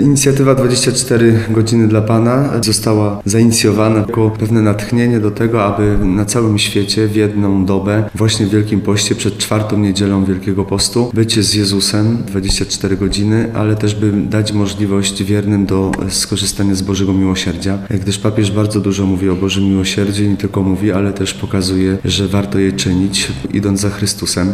Inicjatywa 24 godziny dla Pana została zainicjowana jako pewne natchnienie do tego, aby na całym świecie w jedną dobę, właśnie w Wielkim Poście, przed czwartą niedzielą Wielkiego Postu, być z Jezusem 24 godziny, ale też by dać możliwość wiernym do skorzystania z Bożego miłosierdzia, gdyż papież bardzo dużo mówi o Bożym miłosierdziu i nie tylko mówi, ale też pokazuje, że warto je czynić, idąc za Chrystusem.